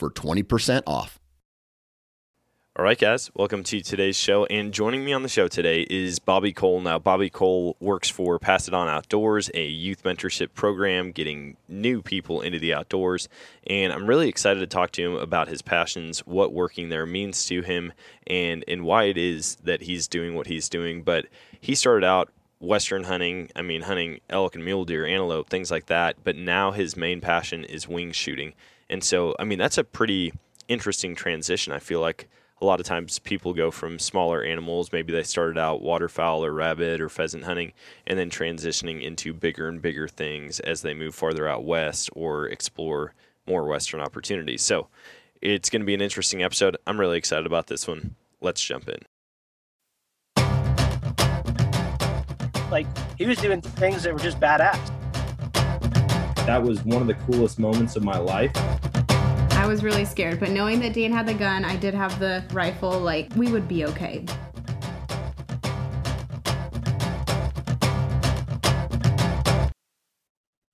for 20% off. All right, guys, welcome to today's show. And joining me on the show today is Bobby Cole. Now, Bobby Cole works for Pass It On Outdoors, a youth mentorship program getting new people into the outdoors. And I'm really excited to talk to him about his passions, what working there means to him, and, and why it is that he's doing what he's doing. But he started out Western hunting, I mean, hunting elk and mule deer, antelope, things like that. But now his main passion is wing shooting. And so, I mean, that's a pretty interesting transition. I feel like a lot of times people go from smaller animals, maybe they started out waterfowl or rabbit or pheasant hunting, and then transitioning into bigger and bigger things as they move farther out west or explore more Western opportunities. So it's going to be an interesting episode. I'm really excited about this one. Let's jump in. Like, he was doing things that were just badass that was one of the coolest moments of my life. I was really scared, but knowing that Dan had the gun, I did have the rifle, like, we would be okay.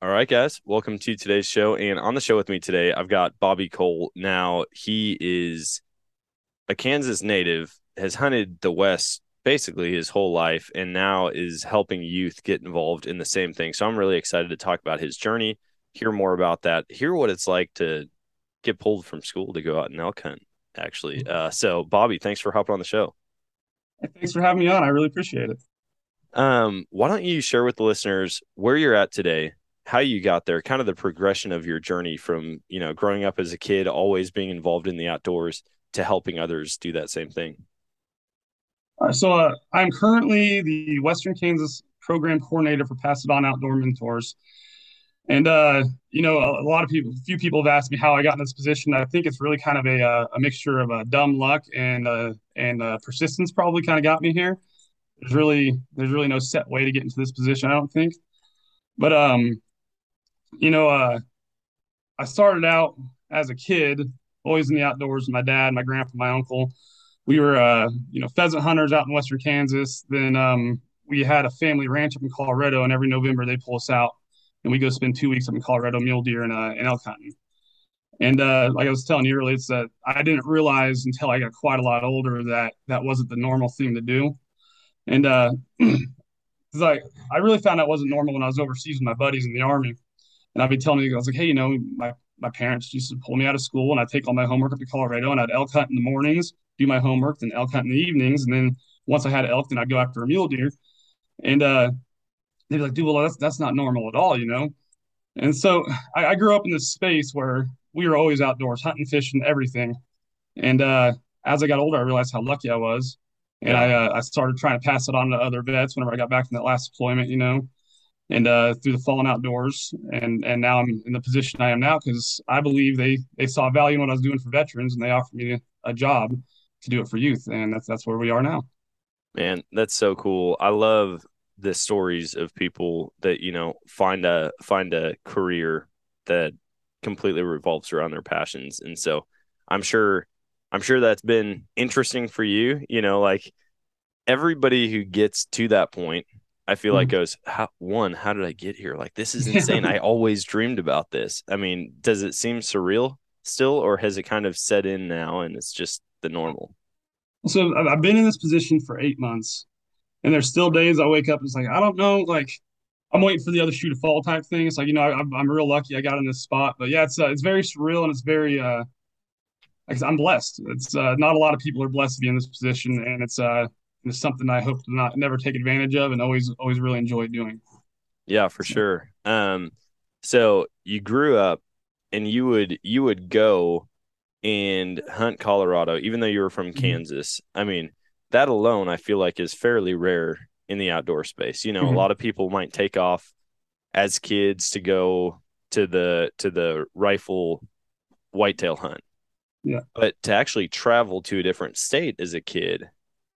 All right, guys, welcome to today's show. And on the show with me today, I've got Bobby Cole. Now, he is a Kansas native, has hunted the West basically his whole life and now is helping youth get involved in the same thing. So I'm really excited to talk about his journey, hear more about that, hear what it's like to get pulled from school to go out and elk hunt, actually. Mm-hmm. Uh, so, Bobby, thanks for hopping on the show. Thanks for having me on. I really appreciate it. Um, why don't you share with the listeners where you're at today, how you got there, kind of the progression of your journey from, you know, growing up as a kid, always being involved in the outdoors to helping others do that same thing? Uh, so uh, I'm currently the Western Kansas program coordinator for On Outdoor Mentors. And, uh, you know, a, a, lot of people, a few people have asked me how I got in this position. I think it's really kind of a, uh, a mixture of uh, dumb luck and, uh, and persistence probably kind of got me here. There's really, there's really no set way to get into this position, I don't think. But, um, you know, uh, I started out as a kid, always in the outdoors with my dad, my grandpa, my uncle we were uh, you know pheasant hunters out in western Kansas. Then um, we had a family ranch up in Colorado, and every November they pull us out, and we go spend two weeks up in Colorado mule deer and, uh, and elk hunting. And uh, like I was telling you earlier, it's that I didn't realize until I got quite a lot older that that wasn't the normal thing to do. And uh, like I really found that wasn't normal when I was overseas with my buddies in the army, and I'd be telling you, I was like, hey, you know, my my parents used to pull me out of school, and I'd take all my homework up to Colorado, and I'd elk hunt in the mornings, do my homework, then elk hunt in the evenings, and then once I had elk, then I'd go after a mule deer. And uh, they'd be like, dude, well, that's that's not normal at all, you know. And so I, I grew up in this space where we were always outdoors, hunting, fishing, everything. And uh, as I got older, I realized how lucky I was, and. I uh, I started trying to pass it on to other vets whenever I got back from that last deployment, you know, and uh, through the fallen outdoors, and and now I'm in the position I am now because I believe they they saw value in what I was doing for veterans, and they offered me a job to do it for youth, and that's that's where we are now. Man, that's so cool. I love the stories of people that you know find a find a career that completely revolves around their passions, and so I'm sure I'm sure that's been interesting for you. You know, like everybody who gets to that point I feel mm-hmm. like goes, how, one, how did I get here? Like, this is insane. I always dreamed about this. I mean, does it seem surreal still, or has it kind of set in now and it's just the normal? So I've been in this position for eight months, and there's still days I wake up and it's like I don't know, like I'm waiting for the other shoe to fall type thing. It's like you know I'm, I'm real lucky I got in this spot, but yeah, it's uh, it's very surreal and it's very uh, I'm blessed. It's uh, not a lot of people are blessed to be in this position, and it's uh it's something I hope to not never take advantage of and always always really enjoy doing. Yeah, for sure. Um, so you grew up and you would you would go and hunt Colorado, even though you were from mm-hmm. Kansas. I mean, that alone, I feel like, is fairly rare in the outdoor space. You know, mm-hmm. a lot of people might take off as kids to go to the to the rifle whitetail hunt, Yeah. But to actually travel to a different state as a kid,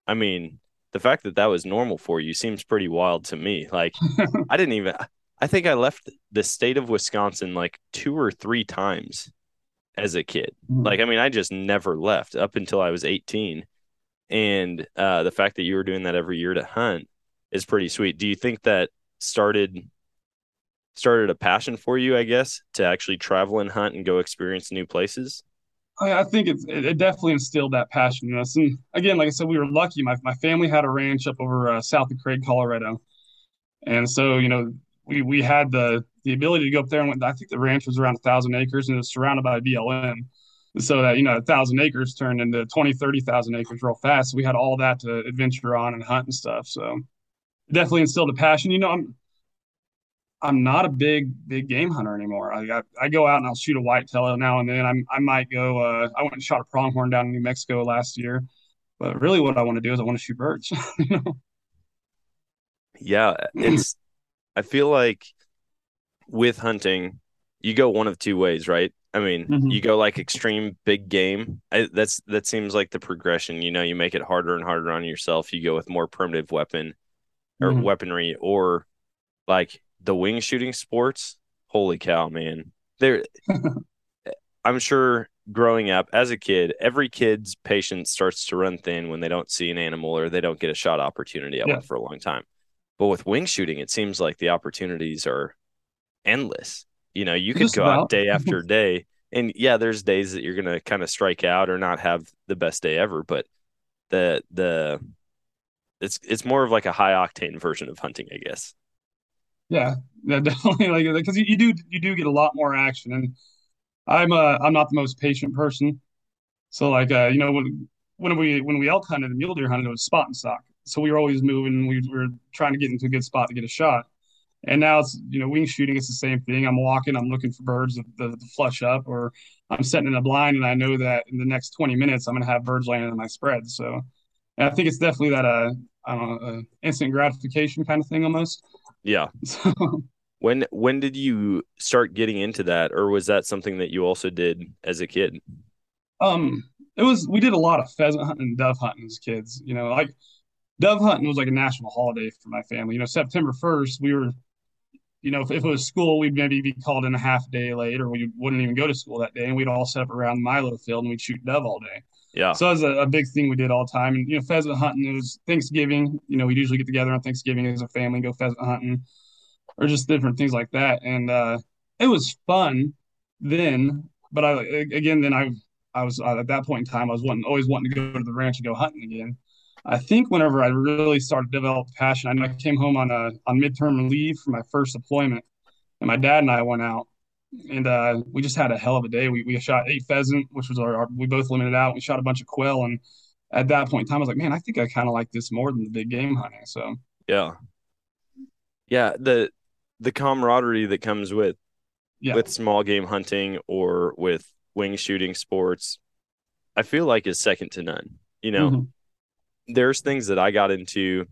I mean, the fact that that was normal for you seems pretty wild to me. Like, I didn't even, I think I left the state of Wisconsin like two or three times as a kid. Mhm. Like, I mean, I just never left up until I was 18. And uh, the fact that you were doing that every year to hunt is pretty sweet. Do you think that started started a passion for you, I guess, to actually travel and hunt and go experience new places? I, think it's, it, it definitely instilled that passion in us. And again, like I said, we were lucky. My, my family had a ranch up over uh, south of Craig, Colorado. And so, you know, we, we had the, the ability to go up there and went, I think the ranch was around a thousand acres and it was surrounded by BLM. So that, you know, a thousand acres turned into 20, 30,000 acres real fast. So we had all that to adventure on and hunt and stuff. So definitely instilled a passion. You know, I'm, I'm not a big big game hunter anymore. I, I, I go out and I'll shoot a whitetail now and then. I'm I might go. Uh, I went and shot a pronghorn down in New Mexico last year, but really what I want to do is I want to shoot birds. you know? Yeah, it's I feel like with hunting, you go one of two ways, right? I mean, Mhm. you go like extreme big game. I, that's that seems like the progression. You know, you make it harder and harder on yourself. You go with more primitive weapon or Mhm. weaponry, or like the wing shooting sports. Holy cow, man! There, I'm sure growing up as a kid, every kid's patience starts to run thin when they don't see an animal or they don't get a shot opportunity at Yeah. one for a long time. But with wing shooting, it seems like the opportunities are endless. You know, you could go out day after day, and yeah, there's days that you're gonna kind of strike out or not have the best day ever. But the the it's it's more of like a high octane version of hunting, I guess. Yeah, yeah, definitely. Like because you, you do you do get a lot more action, and I'm uh I'm not the most patient person, so like uh you know when when we when we elk hunted and mule deer hunted it was spot and stock, so we were always moving. We were trying to get into a good spot to get a shot. And now it's you know wing shooting. It's the same thing. I'm walking. I'm looking for birds to, to, to flush up, or I'm setting in a blind, and I know that in the next 20 minutes I'm going to have birds landing in my spread. So, and I think it's definitely that uh I don't know uh, instant gratification kind of thing almost. Yeah. So, When when did you start getting into that, or was that something that you also did as a kid? um, it was we did a lot of pheasant hunting and dove hunting as kids. You know, like dove hunting was like a national holiday for my family. You know, September 1st, we were, you know, if, if it was school, we'd maybe be called in a half day late, or we wouldn't even go to school that day, and we'd all set up around Milo field and we'd shoot dove all day. Yeah. So that was a, a big thing we did all the time. And you know, pheasant hunting it was Thanksgiving. You know, we'd usually get together on Thanksgiving as a family, and go pheasant hunting, or just different things like that. And uh, it was fun then. But I again, then I I was uh, at that point in time, I was wanting, always wanting to go to the ranch and go hunting again. I think whenever I really started to develop passion, I, came home on a on midterm leave for my first deployment, and my dad and I went out, and uh, we just had a hell of a day. We we shot eight pheasant, which was our, our we both limited out. We shot a bunch of quail, and at that point in time, I was like, man, I think I kind of like this more than the big game hunting. So Yeah. Yeah, the the camaraderie that comes with yeah, with small game hunting or with wing shooting sports, I feel like is second to none. You know, Mhm. There's things that I got into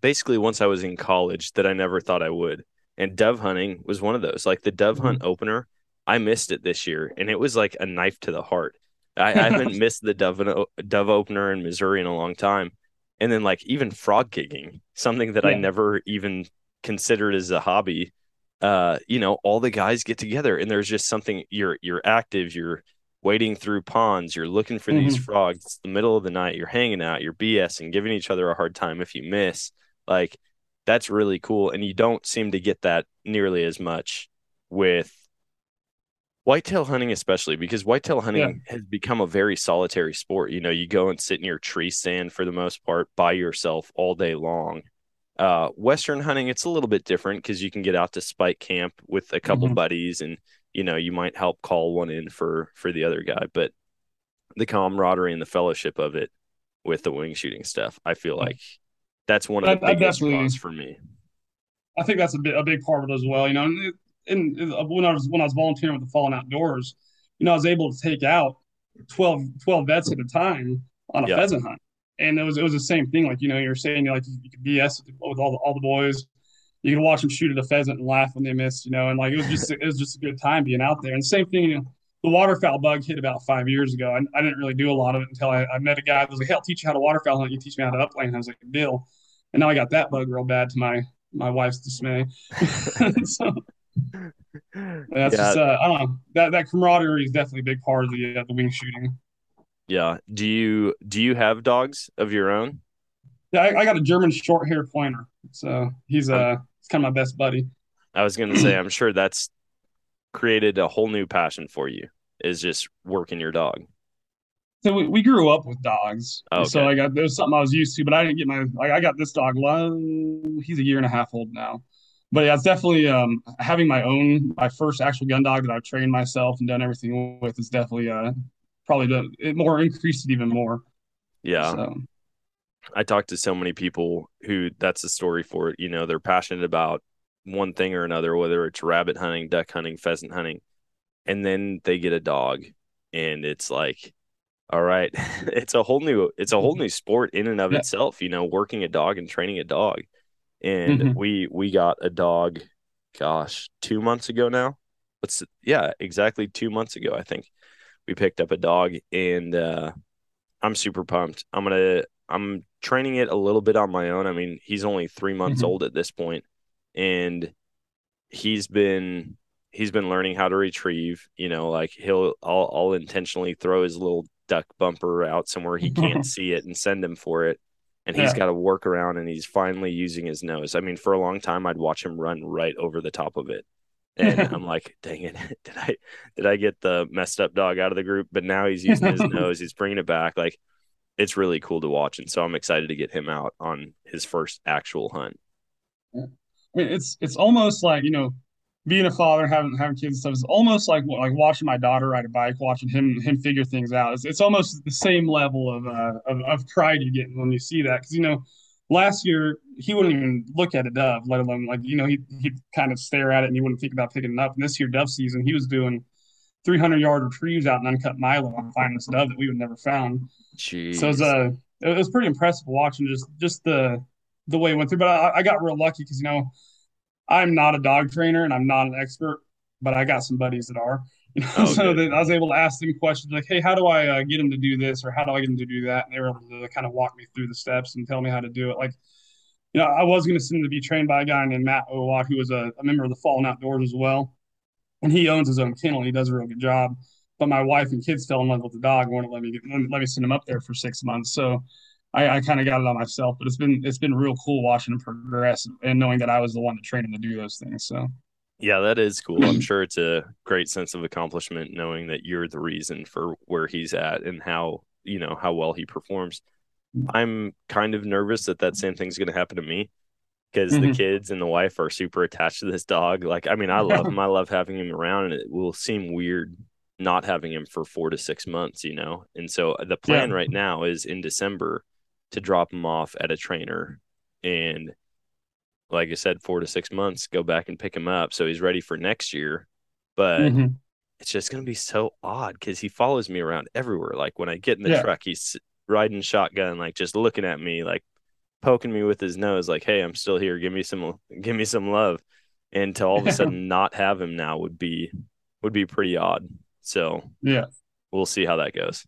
basically once I was in college that I never thought I would. And dove hunting was one of those. Like the dove hunt opener, I missed it this year and it was like a knife to the heart. I, I haven't missed the dove dove opener in Missouri in a long time. And then like even frog gigging, something that I never even considered as a hobby. Uh, you know, all the guys get together and there's just something you're you're active, you're wading through ponds, you're looking for these frogs. It's the middle of the night, you're hanging out, you're BSing, giving each other a hard time if you miss. Like that's really cool. And you don't seem to get that nearly as much with whitetail hunting, especially because whitetail hunting has become a very solitary sport. You know, you go and sit in your tree stand for the most part by yourself all day long. Uh, Western hunting, it's a little bit different because you can get out to spike camp with a couple Mhm. buddies and you know you might help call one in for for the other guy but the camaraderie and the fellowship of it with the wing shooting stuff i feel like that's one of the I- I biggest draws for me I think that's a big, a big part of it as well. You know, and, and uh, when I was when I was volunteering with the Fallen Outdoors, you know, I was able to take out 12, 12 vets at a time on a Yeah. pheasant hunt, and it was it was the same thing. Like you know, you're saying like you could BS with all the all the boys. You can watch them shoot at a pheasant and laugh when they missed. You know, and like it was just it was just a good time being out there. And same thing, you know, the waterfowl bug hit about five years ago. I, I didn't really do a lot of it until I, I met a guy that was like, "Hey, I'll teach you how to waterfowl hunt. You teach me how to upland." I was like, "Deal." And now I got that bug real bad to my my wife's dismay. so that's Yeah. just uh, I don't know that that camaraderie is definitely a big part of the uh, the wing shooting. Yeah. Do you do you have dogs of your own? Yeah, I, I got a German short hair pointer, so he's uh he's kind of my best buddy. I was gonna say, I'm sure that's created a whole new passion for you. Is just working your dog. So we, we grew up with dogs, Okay. so I got there was something I was used to, but I didn't get my like I got this dog. He's a year and a half old now, but yeah, it's definitely um having my own my first actual gun dog that I've trained myself and done everything with is definitely uh probably the it more increased it even more. Yeah. So I talk to so many people who that's the story for it. You know, they're passionate about one thing or another, whether it's rabbit hunting, duck hunting, pheasant hunting, and then they get a dog, and it's like, all right, it's a whole new, it's a whole new sport in and of Yeah. itself. You know, working a dog and training a dog, and Mhm. we we got a dog, gosh, two months ago now. What's yeah, exactly two months ago, I think we picked up a dog, and uh, I'm super pumped. I'm gonna I'm training it a little bit on my own. I mean, he's only three months Mhm. old at this point, and he's been he's been learning how to retrieve. You know, like he'll I'll I'll intentionally throw his little duck bumper out somewhere he can't see it and send him for it. And he's Yeah. got to work around and he's finally using his nose. I mean, for a long time I'd watch him run right over the top of it. And I'm like, dang it, did I did I get the messed up dog out of the group? But now he's using his nose, he's bringing it back. Like it's really cool to watch, and so I'm excited to get him out on his first actual hunt. I mean, it's it's almost like you know, being a father, having having kids and stuff is almost like like watching my daughter ride a bike, watching him him figure things out. It's, it's almost the same level of uh of, of pride you get when you see that because you know, last year he wouldn't even look at a dove, let alone like you know he he'd kind of stare at it and he wouldn't think about picking it up. And this year dove season, he was doing 300 yard retrieves out in uncut Milo on finding this dove that we would never found. Jeez. So it was uh, it was pretty impressive watching just just the the way it went through. But I, I got real lucky because you know I'm not a dog trainer and I'm not an expert, but I got some buddies that are. You know, Oh, so that I was able to ask them questions like, "Hey, how do I uh, get him to do this, or how do I get him to do that?" And they were able to kind of walk me through the steps and tell me how to do it. Like, you know, I was going to send him to be trained by a guy named Matt Owat, who was a, a member of the Fallen Outdoors as well, and he owns his own kennel. He does a real good job. But my wife and kids fell in love with the dog and wouldn't let me get, let me send him up there for six months. So I, I kind of got it on myself. But it's been it's been real cool watching him progress and knowing that I was the one to train him to do those things. So Yeah, that is cool. I'm sure it's a great sense of accomplishment knowing that you're the reason for where he's at and how, you know, how well he performs. Mm-hmm. I'm kind of nervous that that same thing's going to happen to me because the Mhm. kids and the wife are super attached to this dog. Like, I mean, I love him. I love having him around and it will seem weird not having him for 4 to 6 months, you know. And so the plan Yeah. right now is in December to drop him off at a trainer and like I said, four to six months, go back and pick him up. So he's ready for next year. But Mhm. it's just going to be so odd because he follows me around everywhere. Like when I get in the Yeah. truck, he's riding shotgun, like just looking at me, like poking me with his nose, like, "Hey, I'm still here. Give me some, give me some love." And to all of a sudden not have him now would be would be pretty odd. So yeah, we'll see how that goes.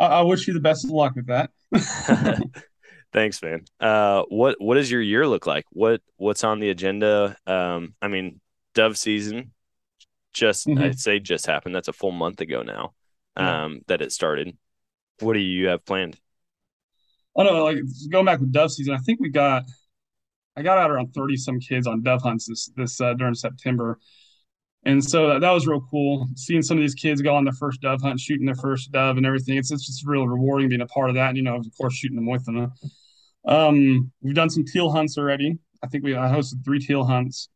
I, I wish you the best of luck with that. Thanks, man. Uh, what what does your year look like? What what's on the agenda? Um, I mean, dove season just Mhm. I'd say just happened. That's a full month ago now. Yeah. Um, that it started. What do you have planned? I don't know, like going back with dove season, I think we got I got out around 30 some kids on dove hunts this this uh, during September. And so that, that was real cool. Seeing some of these kids go on their first dove hunt, shooting their first dove and everything. It's it's just real rewarding being a part of that. And, you know, of course, shooting them with them. Um, we've done some teal hunts already. I think we I hosted three teal hunts.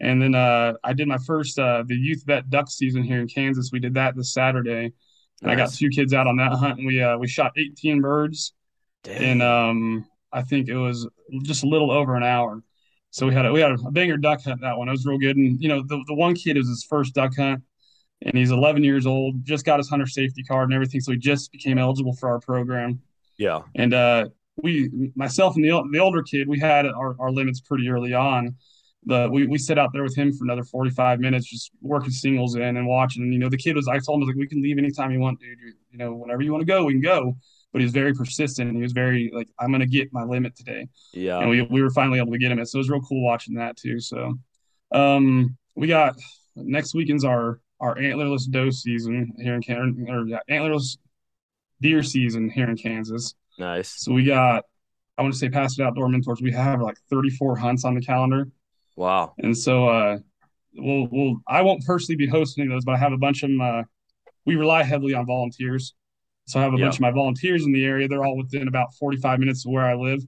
And then uh, I did my first uh, the youth vet duck season here in Kansas. We did that this Saturday. And I got Nice. two kids out on that hunt and we uh, we shot 18 birds in Dang. um I think it was just a little over an hour. So we had a, we had a banger duck hunt that one. It was real good. And you know the the one kid is his first duck hunt, and he's 11 years old. Just got his hunter safety card and everything, so he just became eligible for our program. yeah. And uh, we myself and the the older kid we had our, our limits pretty early on. the we, we sit out there with him for another 45 minutes, just working singles in and watching. And, you know, the kid was, I told him, like, we can leave anytime you want, dude. You know, whenever you want to go, we can go. But he was very persistent. He was very, like, I'm going to get my limit today. Yeah. And we, we were finally able to get him it. So it was real cool watching that, too. So um, we got next weekend's our, our antlerless doe season here in Kansas, or yeah, antlerless deer season here in Kansas. Nice. So we got, I want to say, Pass It outdoor mentors. We have like 34 hunts on the calendar. Wow. And so uh we'll we'll I won't personally be hosting those, but I have a bunch of them uh we rely heavily on volunteers. So I have a Yeah. bunch of my volunteers in the area. They're all within about 45 minutes of where I live.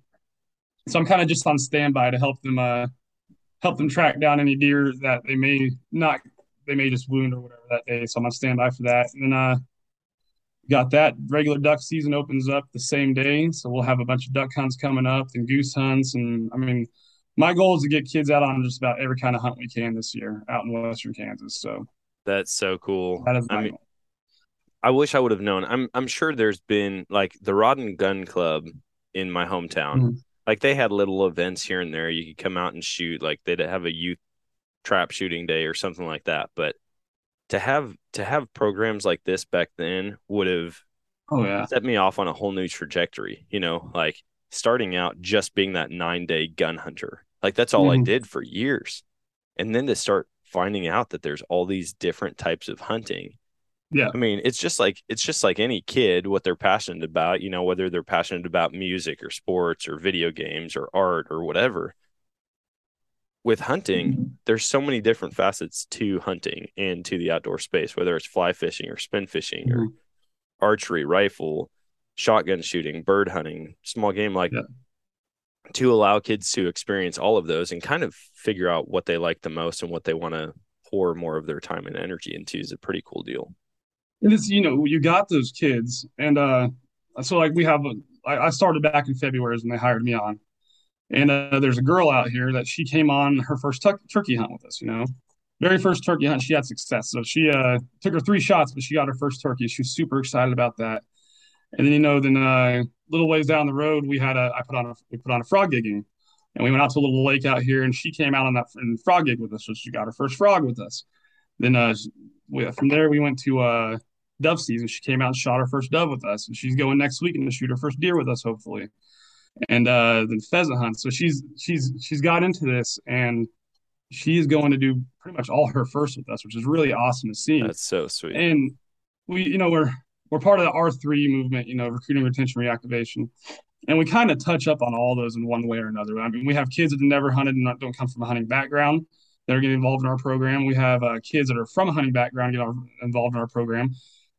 So I'm kind of just on standby to help them uh help them track down any deer that they may not they may just wound or whatever that day. So I'm on standby for that. And then uh got that regular duck season opens up the same day. So we'll have a bunch of duck hunts coming up and goose hunts and I mean my goal is to get kids out on just about every kind of hunt we can this year out in western Kansas. So That's so cool. that is I mean, goal. I wish I would have known. I'm I'm sure there's been like the Rod and Gun Club in my hometown. Mhm. Like they had little events here and there. You could come out and shoot. Like they'd have a youth trap shooting day or something like that. But to have to have programs like this back then would have Oh yeah. set me off on a whole new trajectory. You know, like starting out just being that nine day gun hunter. Like that's all I Mhm. did for years. And then to start finding out that there's all these different types of hunting. Yeah. I mean, it's just like it's just like any kid what they're passionate about, you know, whether they're passionate about music or sports or video games or art or whatever. With hunting, mm-hmm. there's so many different facets to hunting and to the outdoor space, whether it's fly fishing or spin fishing or mm-hmm. archery, rifle, shotgun shooting, bird hunting, small game like Yeah. to allow kids to experience all of those and kind of figure out what they like the most and what they want to pour more of their time and energy into is a pretty cool deal. And it's you know you got those kids, and uh, so like we have a, I, I started back in February when they hired me on, and uh, there's a girl out here that she came on her first tuck, turkey hunt with us. You know, very first turkey hunt she had success. So she uh took her three shots, but she got her first turkey. She was super excited about that. And then you know then uh, little ways down the road we had a I put on a we put on a frog gigging, and we went out to a little lake out here, and she came out on that and frog gig with us. So she got her first frog with us. Then uh, we, from there we went to uh, dove season. She came out and shot her first dove with us, and she's going next weekend to shoot her first deer with us, hopefully. And uh, then pheasant hunt. So she's she's she's got into this, and she's going to do pretty much all her first with us, which is really awesome to see. That's so sweet. and we, you know, we're we're part of the R three movement, you know, recruiting, retention, reactivation, and we kind of touch up on all those in one way or another. I mean, we have kids that have never hunted and not, don't come from a hunting background that are getting involved in our program. We have uh, kids that are from a hunting background get our, involved in our program,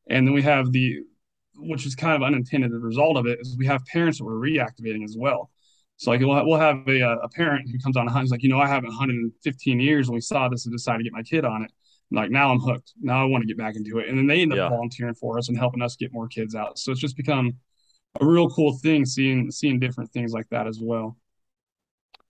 and then we have the, which is kind of unintended. The result of it is we have parents that we're reactivating as well. So like we'll have, we'll have a, a parent who comes on a hunt. He's like, you know, I haven't hunted in 15 years, and we saw this and decided to get my kid on it. Like now I'm hooked. Now I want to get back into it, and then they end up Yeah. volunteering for us and helping us get more kids out. So it's just become a real cool thing seeing seeing different things like that as well.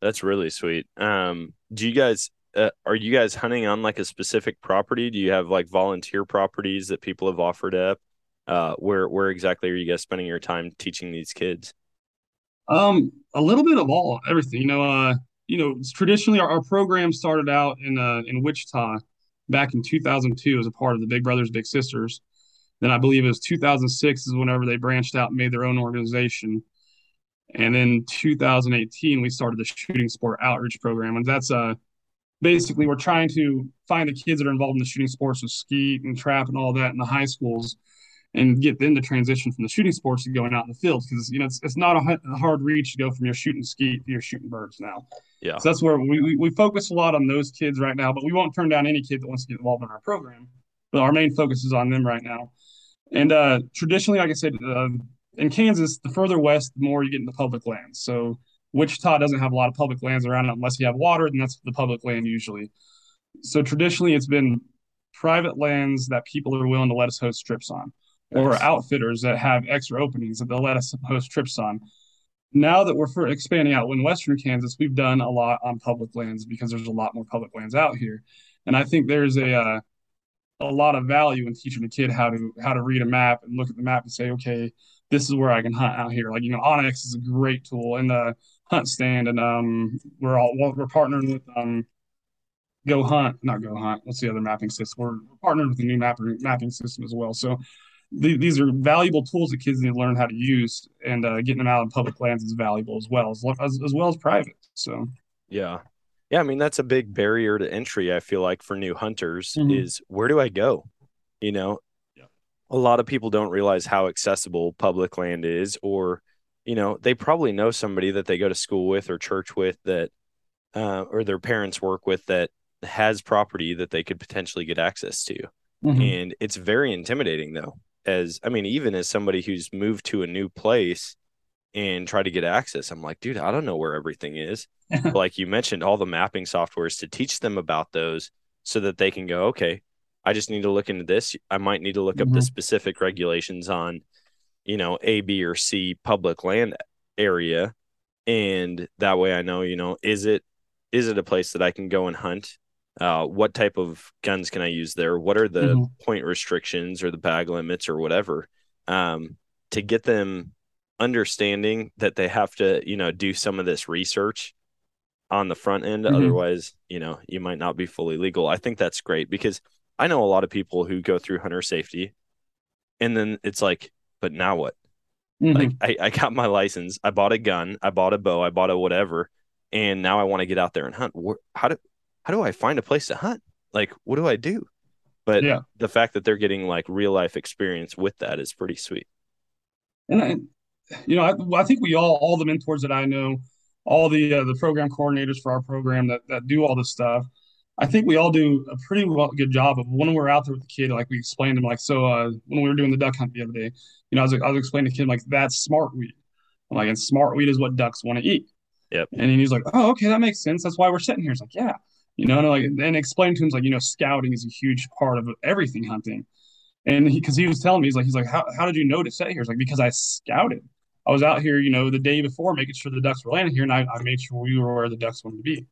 That's really sweet. Um, do you guys uh, are you guys hunting on like a specific property? Do you have like volunteer properties that people have offered up? Uh, where where exactly are you guys spending your time teaching these kids? Um, a little bit of all, everything. You know, uh, you know, traditionally our, our program started out in uh in Wichita back in 2002 as a part of the Big Brothers Big Sisters. Then I believe it was 2006 is whenever they branched out and made their own organization. And then 2018 we started the shooting sport outreach program, and that's uh basically we're trying to find the kids that are involved in the shooting sports with skeet and trap and all that in the high schools and get them to transition from the shooting sports to going out in the fields because you know it's, it's not a, a hard reach to go from your shooting skeet to your shooting birds now. Yeah. So that's where we, we, we focus a lot on those kids right now, but we won't turn down any kid that wants to get involved in our program. But our main focus is on them right now. And uh, traditionally, like I said, uh, in Kansas, the further west, the more you get into public lands. So Wichita doesn't have a lot of public lands around it unless you have water, then that's the public land usually. So traditionally, it's been private lands that people are willing to let us host trips on, or Nice. outfitters that have extra openings that they'll let us host trips on. Now that we're expanding out in Western Kansas, we've done a lot on public lands because there's a lot more public lands out here, and I think there's a uh, a lot of value in teaching a kid how to how to read a map and look at the map and say, okay, this is where I can hunt out here. Like you know, onX is a great tool, and the HuntStand, and um, we're all we're partnering with um Go Hunt, not Go Hunt. What's the other mapping system? We're partnered with a new mapping mapping system as well. So the, these are valuable tools that kids need to learn how to use, and uh, getting them out on public lands is valuable as well as, as as well as private. So yeah, yeah. I mean that's a big barrier to entry. I feel like for new hunters Mhm. is where do I go? You know, Yeah. a lot of people don't realize how accessible public land is, or you know, they probably know somebody that they go to school with or church with that, uh, or their parents work with that has property that they could potentially get access to. And it's very intimidating though. As I mean, even as somebody who's moved to a new place and try to get access, I'm like, dude, I don't know where everything is. Like you mentioned, all the mapping softwares to teach them about those so that they can go, okay, I just need to look into this. I might need to look up the Mhm. specific regulations on, you know, A, B, or C public land area. And that way I know, you know, is it is it a place that I can go and hunt? Uh, what type of guns can I use there? What are the Mhm. point restrictions or the bag limits or whatever? Um, to get them understanding that they have to, you know, do some of this research on the front end. Mhm. Otherwise, you know, you might not be fully legal. I think that's great because I know a lot of people who go through hunter safety and then it's like, but now what? Mhm. Like I, I got my license, I bought a gun, I bought a bow, I bought a whatever, and now I want to get out there and hunt. Where, how do how do I find a place to hunt? Like, what do I do? But Yeah. the fact that they're getting like real life experience with that is pretty sweet. And I, you know, I, I think we all, all the mentors that I know, all the uh, the program coordinators for our program that that do all this stuff, I think we all do a pretty well good job of when we're out there with the kid, like we explained to him, like so uh, when we were doing the duck hunt the other day, you know, I was I was explaining to him, like that's smart weed, I'm like and smart weed is what ducks want to eat. Yep. And he's like, oh, okay, that makes sense. That's why we're sitting here. It's like, yeah, you know, and like and explain to him like, you know, scouting is a huge part of everything hunting. And he, because he was telling me, he's like, he's like, how, how did you know to sit here? It's like, because I scouted. I was out here, you know, the day before making sure the ducks were landing here, and I, I made sure we were where the ducks wanted to be.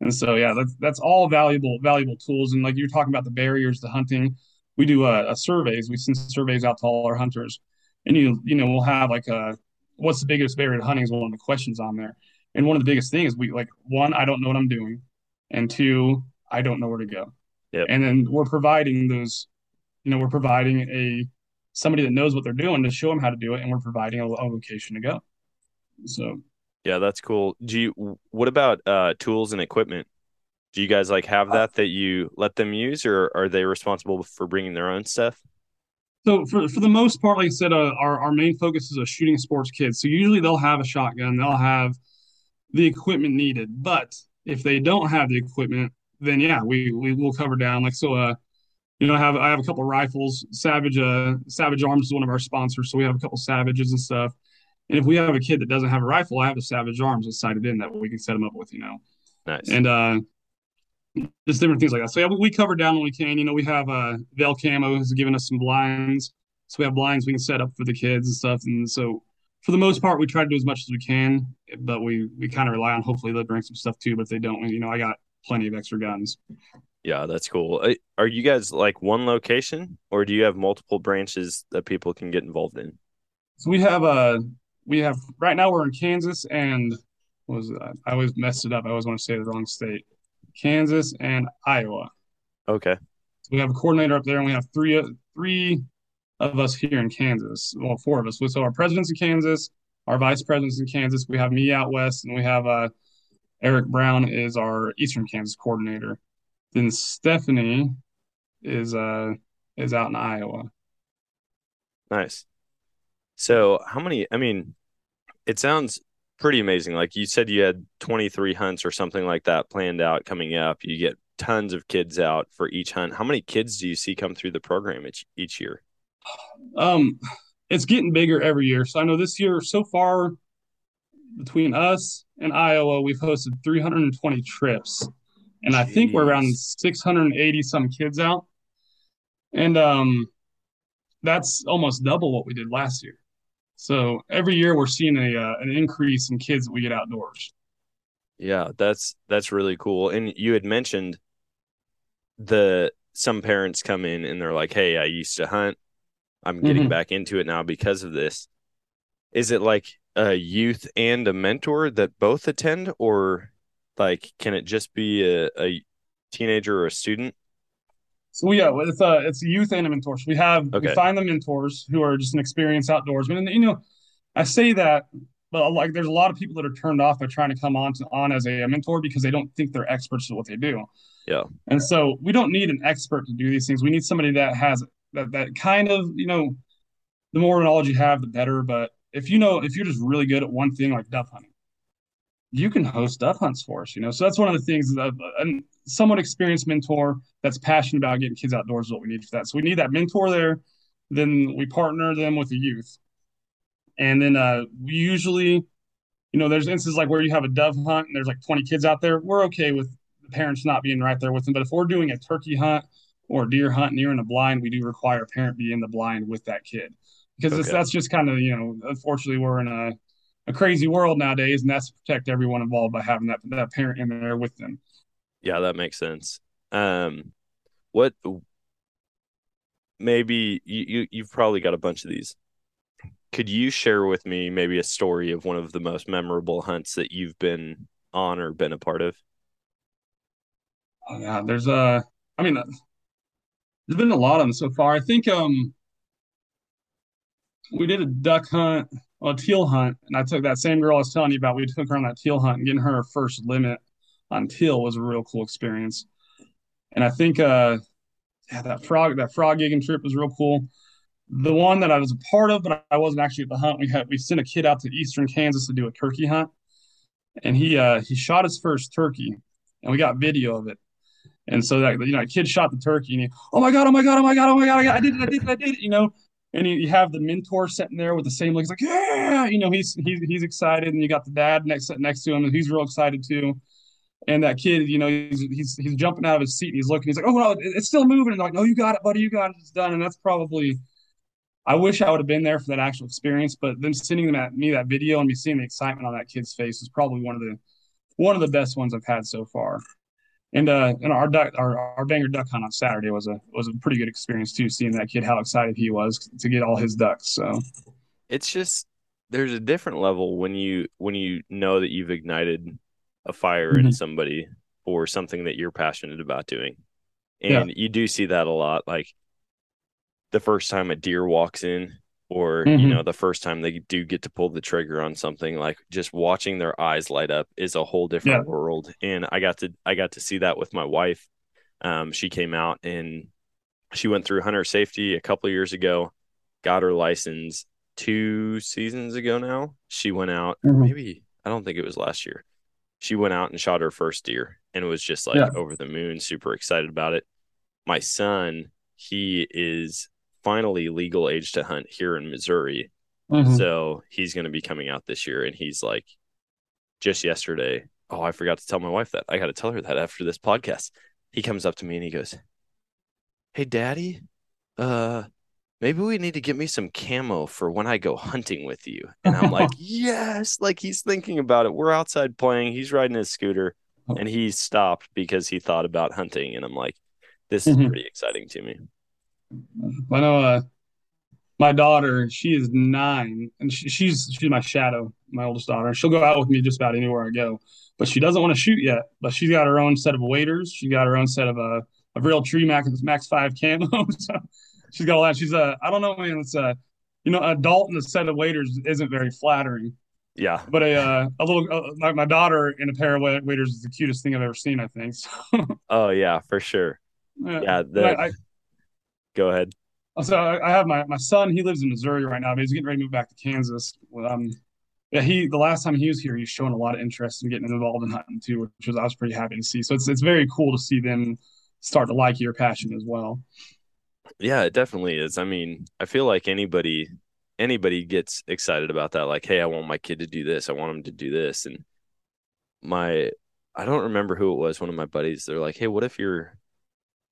And so, yeah, that's that's all valuable valuable tools. And like you're talking about the barriers to hunting, we do a, a surveys. We send surveys out to all our hunters, and you you know we'll have like a what's the biggest barrier to hunting is one of the questions on there. And one of the biggest things we like one, I don't know what I'm doing, and two, I don't know where to go. Yep. And then we're providing those, you know, we're providing a somebody that knows what they're doing to show them how to do it, and we're providing a, a location to go. So Yeah, that's cool. Do you what about uh tools and equipment? Do you guys like have that that you let them use or are they responsible for bringing their own stuff? So for for the most part, like I said, uh, our our main focus is a shooting sports kids. So usually they'll have a shotgun, they'll have the equipment needed. But if they don't have the equipment, then yeah, we we will cover down. Like so, uh, you know, I have I have a couple rifles. Savage uh Savage Arms is one of our sponsors, so we have a couple Savages and stuff. And if we have a kid that doesn't have a rifle, I have a Savage Arms that's sighted in that we can set them up with, you know Nice. and uh just different things like that. So yeah, we, we cover down when we can. You know, we have uh Veil Camo has given us some blinds. So we have blinds we can set up for the kids and stuff. And so for the most part, we try to do as much as we can, but we we kind of rely on hopefully they'll bring some stuff too. But if they don't, you know, I got plenty of extra guns. Yeah, that's cool. Are you guys like one location or do you have multiple branches that people can get involved in? So we have uh we have right now we're in Kansas and what was it? I always messed it up. I always want to say the wrong state. Kansas and Iowa. Okay. So we have a coordinator up there, and we have three three of us here in Kansas. Well, four of us. So our president's in Kansas, our vice president's in Kansas. We have me out west, and we have uh, Eric Brown is our Eastern Kansas coordinator. Then Stephanie is uh is out in Iowa. Nice. So, how many? I mean, it sounds pretty amazing. Like you said, you had 23 hunts or something like that planned out coming up. You get tons of kids out for each hunt. How many kids do you see come through the program each, each year? Um, it's getting bigger every year. So I know this year so far between us and Iowa, we've hosted 320 trips, and I think we're around 680 some kids out, and um, that's almost double what we did last year. So every year we're seeing a uh, an increase in kids that we get outdoors. Yeah, that's that's really cool. And you had mentioned the some parents come in and they're like, "Hey, I used to hunt. I'm getting Mhm. back into it now because of this." Is it like a youth and a mentor that both attend or like can it just be a, a teenager or a student? So yeah, it's a it's a youth and a mentor. So we have Okay. we find the mentors who are just an experienced outdoorsman, and you know, I say that, but uh, like there's a lot of people that are turned off by trying to come on to, on as a, mentor because they don't think they're experts at what they do. Yeah. And so we don't need an expert to do these things. We need somebody that has that that kind of you know, the more knowledge you have, the better. But if you know if you're just really good at one thing like dove hunting, you can host dove hunts for us. You know, so that's one of the things that a somewhat experienced mentor that's passionate about getting kids outdoors is what we need for that. So we need that mentor there. Then we partner them with the youth, and then uh, we usually, you know, there's instances like where you have a dove hunt and there's like 20 kids out there. We're okay with the parents not being right there with them. But if we're doing a turkey hunt or deer hunt near in a blind, we do require a parent be in the blind with that kid because Okay. that's just kind of you know, unfortunately, we're in a a crazy world nowadays, and that's to protect everyone involved by having that that parent in there with them. Yeah, that makes sense. Um, what maybe you, you you've probably got a bunch of these. Could you share with me maybe a story of one of the most memorable hunts that you've been on or been a part of? Oh yeah, there's a. I mean, there's been a lot of them so far. I think um, we did a duck hunt, a teal hunt, and I took that same girl I was telling you about. We took her on that teal hunt, and getting her her first limit on teal was a real cool experience. And I think uh, yeah, that frog that frog gigging trip was real cool. The one that I was a part of, but I wasn't actually at the hunt. We had we sent a kid out to eastern Kansas to do a turkey hunt, and he uh he shot his first turkey, and we got video of it. And so that you know, a kid shot the turkey, and he, oh my god, oh my god, oh my god, oh my god, I did it, I did it, I did it, you know. And you, you have the mentor sitting there with the same look. He's like, yeah, you know, he's he's he's excited, and you got the dad next next to him, and he's real excited too. And that kid, you know, he's he's he's jumping out of his seat, he's looking. He's like, oh no, it's still moving. And like, no, you got it, buddy, you got it, it's done. And that's probably, I wish I would have been there for that actual experience. But them sending them at me that video and me seeing the excitement on that kid's face is probably one of the one of the best ones I've had so far. And uh, and our duck, our our banger duck hunt on Saturday was a was a pretty good experience too. Seeing that kid, how excited he was to get all his ducks. So It's just there's a different level when you when you know that you've ignited a fire in Mhm. somebody for something that you're passionate about doing. Yeah. And you do see that a lot like the first time a deer walks in or you Mhm. know the first time they do get to pull the trigger on something like just watching their eyes light up is a whole different world and i got to i got to see that with my wife um, she came out and she went through hunter safety a couple years ago got her license two seasons ago now she went out Mhm. maybe i don't think it was last year she went out and shot her first deer and was just like Yeah. over the moon super excited about it my son he is finally legal age to hunt here in missouri Mhm. so he's going to be coming out this year and he's like just yesterday oh i forgot to tell my wife that i got to tell her that after this podcast he comes up to me and he goes hey daddy uh maybe we need to get me some camo for when i go hunting with you and i'm like yes like he's thinking about it we're outside playing he's riding his scooter and he stopped because he thought about hunting and i'm like this is Mhm. pretty exciting to me I know uh, my daughter, she is nine, and she, she's she's my shadow, my oldest daughter. She'll go out with me just about anywhere I go, but she doesn't want to shoot yet. But she's got her own set of waders. She got her own set of uh, of Realtree max max five camo. so she's got a that. She's a I don't know, man. It's a you know, adult in a set of waders isn't very flattering. yeah But a uh, a little uh, like my daughter in a pair of waders is the cutest thing I've ever seen. I think. So, oh yeah for sure yeah But the, I, I, go ahead So I I have my, my son. He lives in Missouri right now, but he's getting ready to move back to Kansas. Um, yeah, he the last time he was here, he's showing a lot of interest in getting involved in hunting too, which was I was pretty happy to see. So it's it's very cool to see them start to like your passion as well. Yeah, it definitely is. I mean, I feel like anybody anybody gets excited about that like, "Hey, I want my kid to do this. I want him to do this." And my I don't remember who it was, one of my buddies, they're like, "Hey, what if your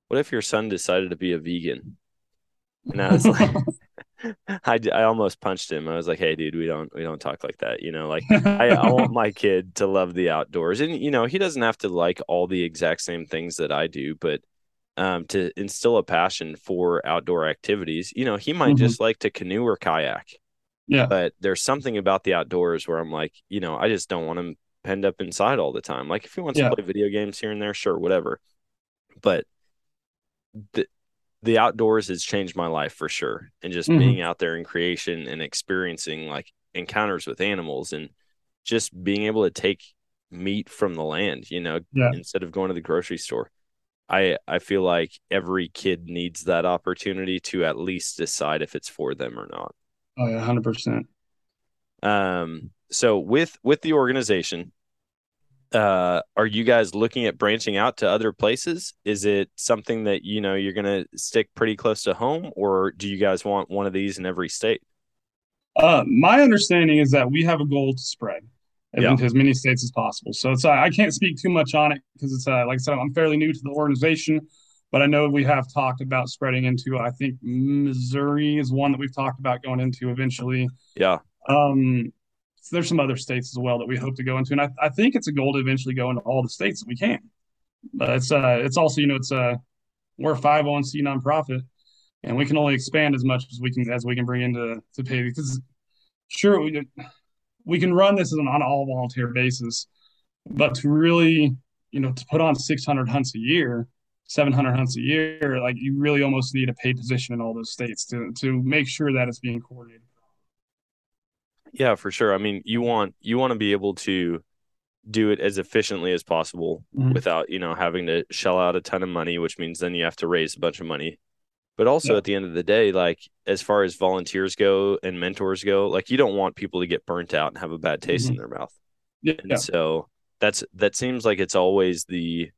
what if your son decided to be a vegan?" And I was like I, I almost punched him. I was like, "Hey, dude, we don't we don't talk like that." You know, like I, I want my kid to love the outdoors, and you know, he doesn't have to like all the exact same things that I do, but um, to instill a passion for outdoor activities. You know, he might Mhm. just like to canoe or kayak, yeah, but there's something about the outdoors where I'm like, you know, I just don't want him penned up inside all the time. Like if he wants Yeah. to play video games here and there, sure, whatever. but the the outdoors has changed my life for sure. And just Mhm. being out there in creation and experiencing like encounters with animals and just being able to take meat from the land, you know, Yeah. instead of going to the grocery store. I I feel like every kid needs that opportunity to at least decide if it's for them or not. Oh yeah, hundred percent. Um, so with with the organization, uh, are you guys looking at branching out to other places? Is it something that you know you're gonna stick pretty close to home, or do you guys want one of these in every state? Uh, my understanding is that we have a goal to spread Yeah. into as many states as possible. So it's uh, I can't speak too much on it because it's uh, like I said, I'm fairly new to the organization, but I know we have talked about spreading into. I think Missouri is one that we've talked about going into eventually. Yeah, Um, so there's some other states as well that we hope to go into, and I, I think it's a goal to eventually go into all the states that we can. But it's uh, it's also you know it's uh, we're a 501c nonprofit, and we can only expand as much as we can as we can bring into to pay because sure we we can run this on an all volunteer basis, but to really you know to put on 600 hunts a year. 700 hunts a year, like you really almost need a paid position in all those states to to make sure that it's being coordinated. yeah, for sure. I mean, you want you want to be able to do it as efficiently as possible Mhm. without you know having to shell out a ton of money, which means then you have to raise a bunch of money. But also Yeah. at the end of the day, like as far as volunteers go and mentors go, like you don't want people to get burnt out and have a bad taste in their mouth. Yeah, And so that's that seems like it's always the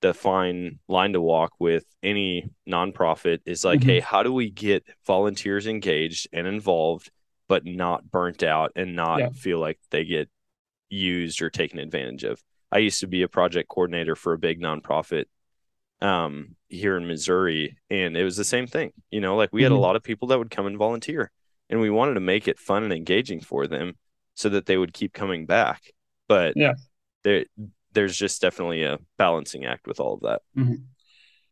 the fine line to walk with any nonprofit is like, Mhm. hey, how do we get volunteers engaged and involved, but not burnt out and not Yeah. feel like they get used or taken advantage of? I used to be a project coordinator for a big nonprofit um here in Missouri and it was the same thing. You know, like we had a Mhm. lot of people that would come and volunteer and we wanted to make it fun and engaging for them so that they would keep coming back. But Yeah. there there's just definitely a balancing act with all of that.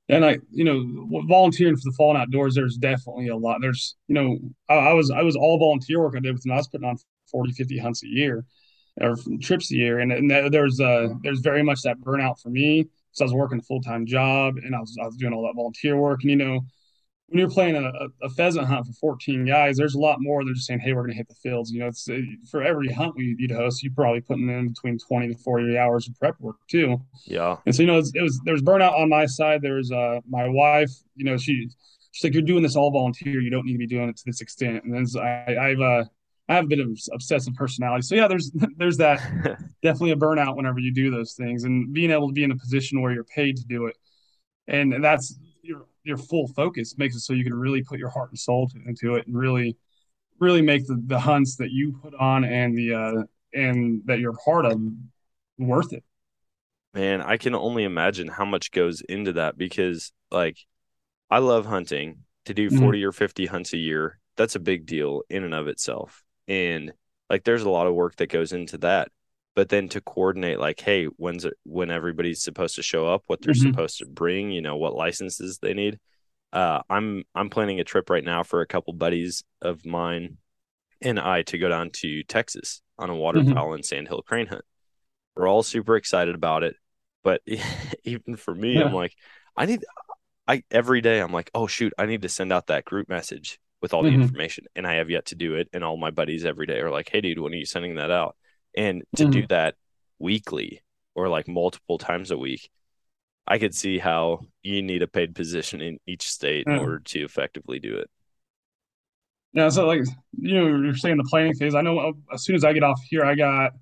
and I, you know, volunteering for the Fallen Outdoors, there's definitely a lot. There's, you know, I, I was, I was all volunteer work I did with them. I was putting on 40, 50 hunts a year or trips a year. And, and there- there's, uh, there's very much that burnout for me. So I was working a full time job and I was, I was doing all that volunteer work. And, you know, when you're playing a, a- pheasant hunt for 14 guys, there's a lot more than just saying, Hey, we're going to hit the fields. You know, it's uh, for every hunt we, you'd host, you're probably putting in between 20 to 40 hours of prep work too. Yeah. And so, you know, it was, it was there was burnout on my side. There was uh my wife, you know, she she's like, You're doing this all volunteer, you don't need to be doing it to this extent. And then I I've uh I have a bit of obsessive personality. So yeah, there's there's that definitely a burnout whenever you do those things and being able to be in a position where you're paid to do it. And that's your your full focus makes it so you can really put your heart and soul to, into it and really really make the, the hunts that you put on and the uh and that you're part of worth it. Man, I can only imagine how much goes into that because like I love hunting. To do Mhm. 40 or 50 hunts a year, that's a big deal in and of itself. And like there's a lot of work that goes into that. But then to coordinate like, hey, when's it when everybody's supposed to show up, what they're Mhm. supposed to bring, you know, what licenses they need. Uh I'm I'm planning a trip right now for a couple buddies of mine and I to go down to Texas on a waterfowl and sandhill crane hunt. We're all super excited about it, but even for me, I'm like, I need, I every day I'm like, oh shoot, I need to send out that group message with all the Mhm. information, and I have yet to do it. And all my buddies every day are like, hey dude, when are you sending that out? And to do that weekly or like multiple times a week, I could see how you need a paid position in each state in order to effectively do it. Yeah, so like you know, you're saying the planning phase. I know uh, as soon as I get off here, I got,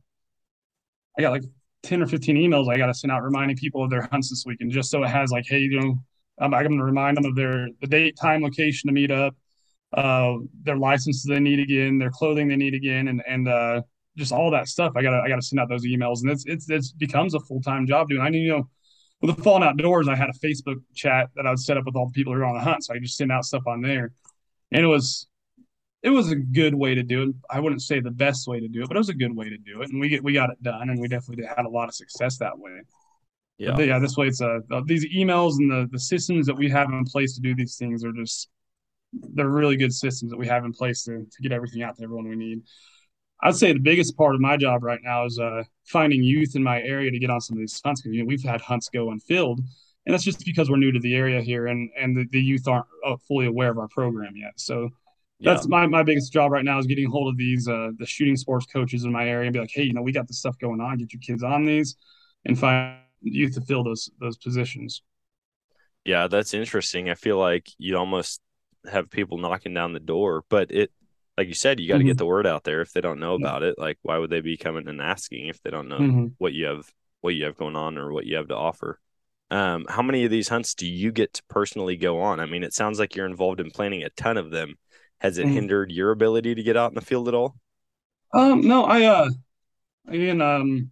I got like ten or fifteen emails I got to send out reminding people of their hunts this weekend, just so it has like, hey, you know, I'm, I'm going to remind them of their the date, time, location to meet up, uh, their licenses they need again, their clothing they need again, and and uh, just all that stuff. I gotta I gotta send out those emails, and it's it's it becomes a full time job doing. I mean, you know. With the Fallen Outdoors, I had a Facebook chat that I would set up with all the people who are on the hunt, so I could just send out stuff on there, and it was it was a good way to do it. I wouldn't say the best way to do it, but it was a good way to do it, and we get we got it done, and we definitely had a lot of success that way. Yeah. But yeah. This way, it's uh, these emails and the the systems that we have in place to do these things are just they're really good systems that we have in place to to get everything out to everyone we need. I'd say the biggest part of my job right now is uh, finding youth in my area to get on some of these hunts because you know we've had hunts go unfilled, and that's just because we're new to the area here, and and the, the youth aren't uh, fully aware of our program yet. So that's Yeah. my, my biggest job right now is getting hold of these uh, the shooting sports coaches in my area and be like, hey, you know, we got this stuff going on. Get your kids on these, and find youth to fill those those positions. Yeah, that's interesting. I feel like you almost have people knocking down the door, but it, like you said, you got to get Mhm. the word out there. If they don't know Yeah. about it, like why would they be coming and asking if they don't know Mhm. what you have, what you have going on, or what you have to offer? Um, how many of these hunts do you get to personally go on? I mean, it sounds like you're involved in planning a ton of them. Has it Mhm. hindered your ability to get out in the field at all? Um, no, I uh, again, um,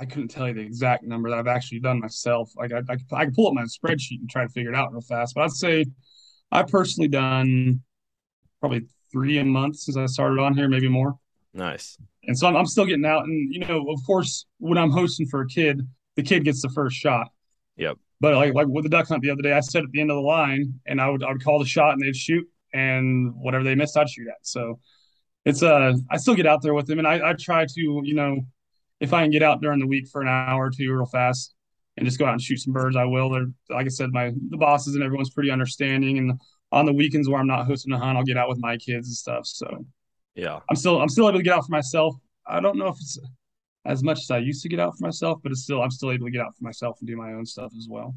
I couldn't tell you the exact number that I've actually done myself. Like I, I, could- I can pull up my spreadsheet and try to figure it out real fast, but I'd say I've personally done probably three a month since I started on here, maybe more. Nice. And so I'm, I'm still getting out. And, you know, of course, when I'm hosting for a kid, the kid gets the first shot. Yep. But like like with the duck hunt the other day, I sat at the end of the line and I would I would call the shot and they'd shoot and whatever they missed, I'd shoot at. So it's uh I still get out there with them and I, I try to, you know, if I can get out during the week for an hour or two real fast and just go out and shoot some birds, I will. They're like I said, my the bosses and everyone's pretty understanding and on the weekends where I'm not hosting a hunt, I'll get out with my kids and stuff. So Yeah. I'm still I'm still able to get out for myself. I don't know if it's as much as I used to get out for myself, but it's still I'm still able to get out for myself and do my own stuff as well.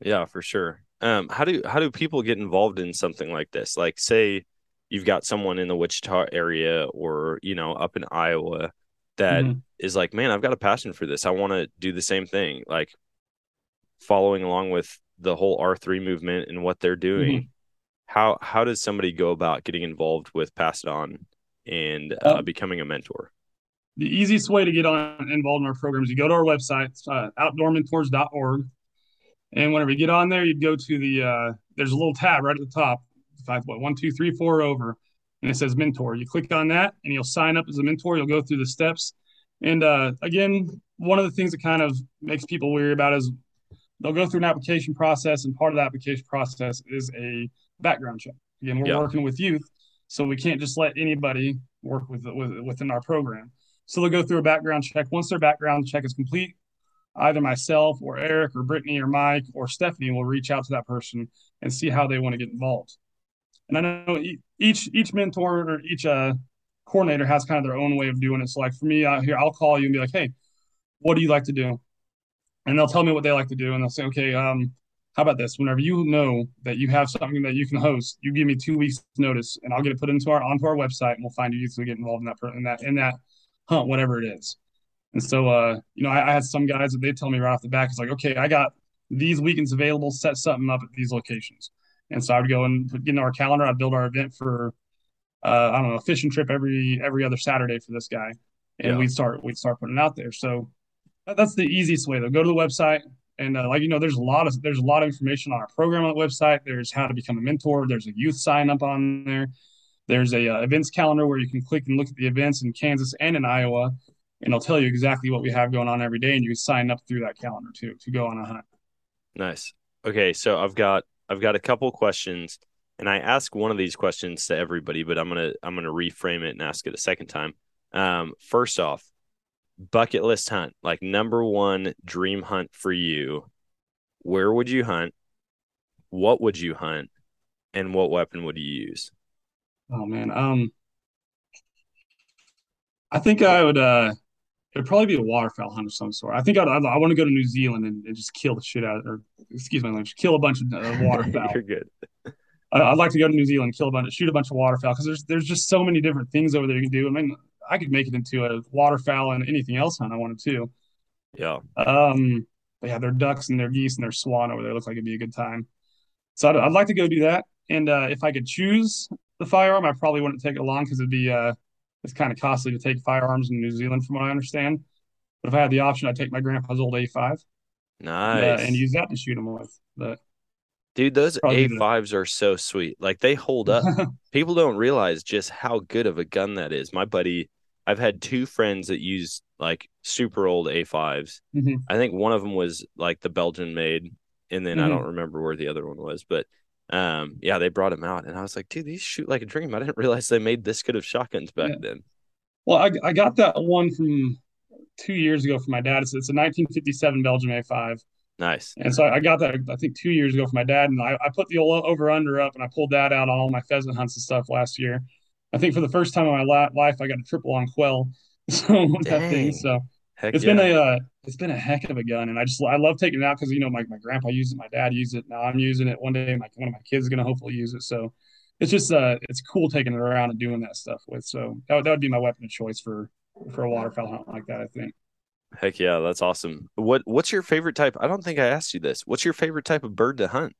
Yeah, for sure. Um, how do how do people get involved in something like this? Like, say you've got someone in the Wichita area or you know up in Iowa that is Mhm. like, man, I've got a passion for this. I want to do the same thing. Like following along with the whole R three movement and what they're doing. How how does somebody go about getting involved with Pass It On and uh, Um, becoming a mentor? The easiest way to get on involved in our program is you go to our website, uh, outdoormentors.org. And whenever you get on there, you go to the uh, there's a little tab right at the top, five, what one, two, three, four over, and it says mentor. You click on that and you'll sign up as a mentor. You'll go through the steps. And uh, again, one of the things that kind of makes people weary about is they'll go through an application process, and part of the application process is a background check. Again, we're Yeah. working with youth, so we can't just let anybody work with, with within our program. So they'll go through a background check. Once their background check is complete, either myself or Eric or Brittany or Mike or Stephanie will reach out to that person and see how they want to get involved. And I know each each mentor or each uh, coordinator has kind of their own way of doing it. So like for me out here, I'll call you and be like, "Hey, what do you like to do?" And they'll tell me what they like to do, and they'll say, "Okay, um, how about this? Whenever you know that you have something that you can host, you give me two weeks notice, and I'll get it put into our onto our website, and we'll find you to get involved in that in that in that hunt, whatever it is." And so, uh, you know, I, I had some guys that they tell me right off the back, it's like, okay, I got these weekends available, set something up at these locations. And so I would go and put, get in our calendar. I'd build our event for, uh, I don't know, a fishing trip every every other Saturday for this guy, and Yeah. we'd start we'd start putting it out there. So that's the easiest way. Though, go to the website, and uh, like you know, there's a lot of there's a lot of information on our program on the website. There's how to become a mentor. There's a youth sign up on there. There's a uh, events calendar where you can click and look at the events in Kansas and in Iowa, and it'll tell you exactly what we have going on every day, and you can sign up through that calendar too to go on a hunt. Nice. Okay, so I've got I've got a couple questions, and I ask one of these questions to everybody, but I'm gonna I'm gonna reframe it and ask it a second time. Um, first off, bucket list hunt, like number one dream hunt for you. Where would you hunt? What would you hunt? And what weapon would you use? Oh man, um, I think I would. uh It'd probably be a waterfowl hunt of some sort. I think I'd, I'd, I want to go to New Zealand and, and just kill the shit out or excuse my language, kill a bunch of uh, waterfowl. You're good. I, I'd like to go to New Zealand, kill a bunch, shoot a bunch of waterfowl because there's there's just so many different things over there you can do. I mean, I could make it into a waterfowl and anything else hunt I wanted to. Yeah. Um, but yeah, their ducks and their geese and their swan over there look like it'd be a good time. So I'd, I'd like to go do that. And uh, if I could choose the firearm, I probably wouldn't take it along because it'd be uh, it's kind of costly to take firearms in New Zealand, from what I understand. But if I had the option, I'd take my grandpa's old A5 Nice. and, uh, and use that to shoot them with. But Dude, those Probably A5s are so sweet. Like they hold up. People don't realize just how good of a gun that is. My buddy, I've had two friends that use like super old A5s. Mhm. I think one of them was like the Belgian made, and then I Mhm. don't remember where the other one was, but um, yeah, they brought them out, and I was like, dude, these shoot like a dream. I didn't realize they made this good of shotguns back Yeah. then. Well, I, I got that one from two years ago from my dad. It's, it's a 1957 Belgian A5. Nice. And so I got that I think two years ago for my dad, and I, I put the over under up, and I pulled that out on all my pheasant hunts and stuff last year. I think for the first time in my life, I got a triple on quail. So that thing. So Heck it's yeah. been a uh, it's been a heck of a gun, and I just I love taking it out because you know my, my grandpa used it, my dad used it, now I'm using it. One day, my one of my kids is gonna hopefully use it. So it's just uh it's cool taking it around and doing that stuff with. So that, would- that would be my weapon of choice for for a waterfowl hunt like that. I think. Heck yeah, that's awesome. What what's your favorite type? I don't think I asked you this. What's your favorite type of bird to hunt?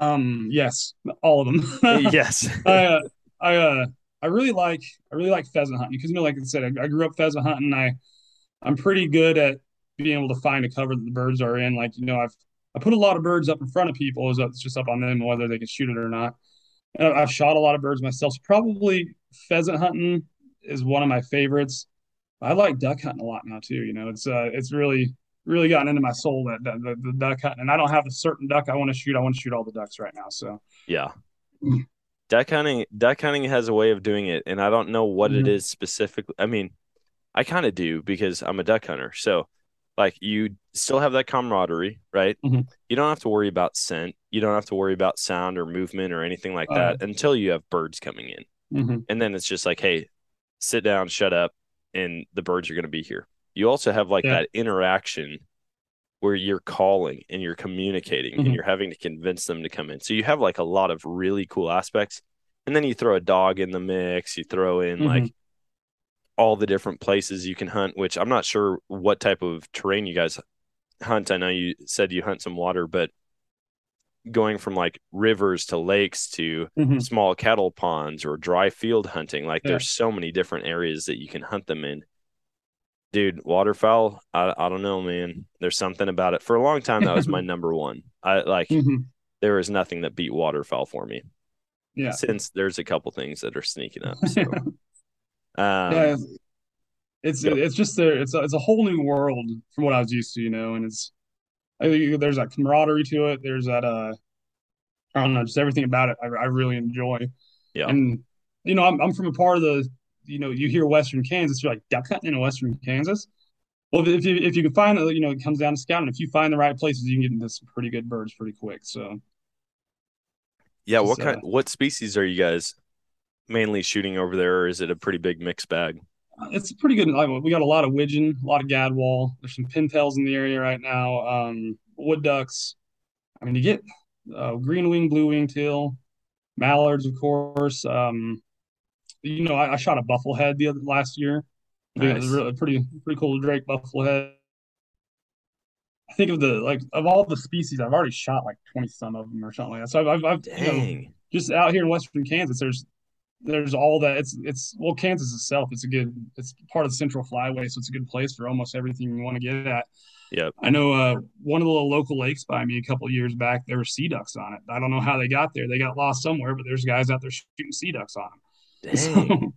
Um. Yes, all of them. yes. I uh, I uh I really like I really like pheasant hunting because you know like I said I, I grew up pheasant hunting. I I'm pretty good at being able to find a cover that the birds are in. Like you know I've I put a lot of birds up in front of people. Is it's just up on them whether they can shoot it or not. And I've shot a lot of birds myself. So probably pheasant hunting is one of my favorites. I like duck hunting a lot now too. You know it's uh it's really really gotten into my soul that, that the, the duck hunting and I don't have a certain duck I want to shoot. I want to shoot all the ducks right now. So Yeah. Mm. Duck hunting duck hunting has a way of doing it, and I don't know what it Mhm. is specifically. I mean, I kind of do because I'm a duck hunter. So like you still have that camaraderie, right? Mhm. You don't have to worry about scent. You don't have to worry about sound or movement or anything like Uh, that until you have birds coming in. mhm. And then it's just like, hey, sit down, shut up, and the birds are going to be here. You also have like Yeah. that interaction where you're calling and you're communicating Mhm. and you're having to convince them to come in. So you have like a lot of really cool aspects. And then you throw a dog in the mix, you throw in Mhm. like all the different places you can hunt, which I'm not sure what type of terrain you guys hunt. I know you said you hunt some water, but going from like rivers to lakes to Mhm. small cattle ponds or dry field hunting. Like Yeah. there's so many different areas that you can hunt them in. Dude, waterfowl, I, I don't know, man. There's something about it. For a long time, that was my number one. I like Mhm. there is nothing that beat waterfowl for me. Yeah. Since there's a couple things that are sneaking up. So um yeah, it's Yep. it's just a it's a, it's a whole new world from what I was used to, you know, and it's there's that camaraderie to it. There's that uh I don't know, just everything about it I, I really enjoy. Yeah. And you know, I'm I'm from a part of the you know, you hear Western Kansas, you're like duck hunting in Western Kansas. Well, if you if you can find you know, it comes down to scouting. If you find the right places, you can get into some pretty good birds pretty quick. So yeah, what it's, kind what species are you guys mainly shooting over there, or is it a pretty big mixed bag? It's pretty good. We got a lot of widgeon, a lot of gadwall. There's some pintails in the area right now. Um, wood ducks. I mean, you get uh, green wing, blue wing teal, mallards, of course. Um, you know, I, I shot a buffalo head the other last year. Think It was Nice. really pretty pretty cool Drake buffalo head. I think of the like of all the species, I've already shot like twenty some of them or something like that. So I've, I've, I've you know, just out here in western Kansas, there's there's all that. It's it's well, Kansas itself. It's a good. It's part of the Central Flyway, so it's a good place for almost everything you want to get at. Yep. I know uh, one of the local lakes by me a couple of years back. There were sea ducks on it. I don't know how they got there. They got lost somewhere, but there's guys out there shooting sea ducks on them. Dang. So,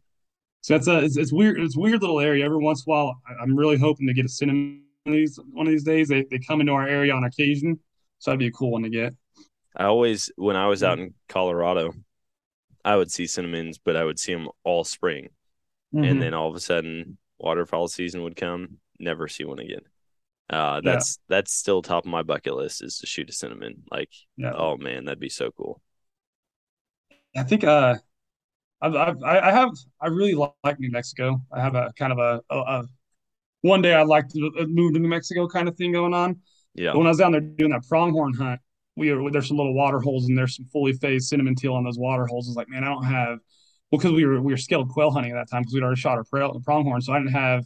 so that's a it's, it's weird. It's a weird little area. Every once in a while, I'm really hoping to get a cinnamon one of these one of these days. They they come into our area on occasion, so that'd be a cool one to get. I always, when I was out in Colorado, I would see cinnamons, but I would see them all spring. Mm-hmm. And then all of a sudden, waterfowl season would come, never see one again. Uh, Yeah. that's that's still top of my bucket list is to shoot a cinnamon. Like, yeah. oh man, that'd be so cool. I think uh, I've, I've I have I really like New Mexico. I have a kind of a, a, a one day I'd like to move to New Mexico kind of thing going on. Yeah, But when I was down there doing that pronghorn hunt, we were there's some little water holes and there's some fully phased cinnamon teal on those water holes. It's like, man, I don't have well because we were we were scaled quail hunting at that time because we'd already shot our pronghorn, so I didn't have.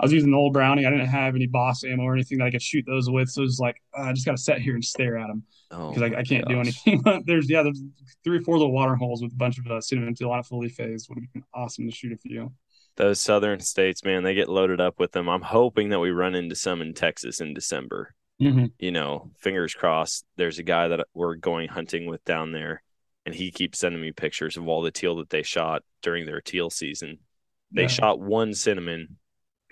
I was using the old brownie. I didn't have any boss ammo or anything that I could shoot those with. So it was like uh, I just got to sit here and stare at them oh, because I, I can't do gosh. anything. There's yeah, there's three or four little water holes with a bunch of uh, cinnamon teal on it, fully phased. Would have been awesome to shoot a few. Those southern states, man, they get loaded up with them. I'm hoping that we run into some in Texas in December. Mm-hmm. You know, fingers crossed. There's a guy that we're going hunting with down there, and he keeps sending me pictures of all the teal that they shot during their teal season. They Yeah. shot one cinnamon.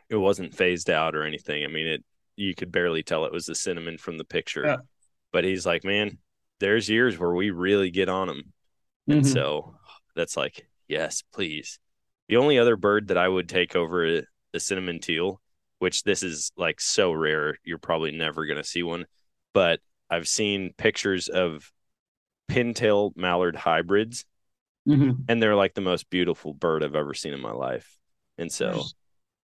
It wasn't phased out or anything. I mean, it you could barely tell it was the cinnamon from the picture. Yeah. But he's like, man, there's years where we really get on them. And Mhm. so that's like, yes, please. The only other bird that I would take over a cinnamon teal which this is like so rare, you're probably never going to see one. But I've seen pictures of pintail mallard hybrids, Mhm. and they're like the most beautiful bird I've ever seen in my life. And so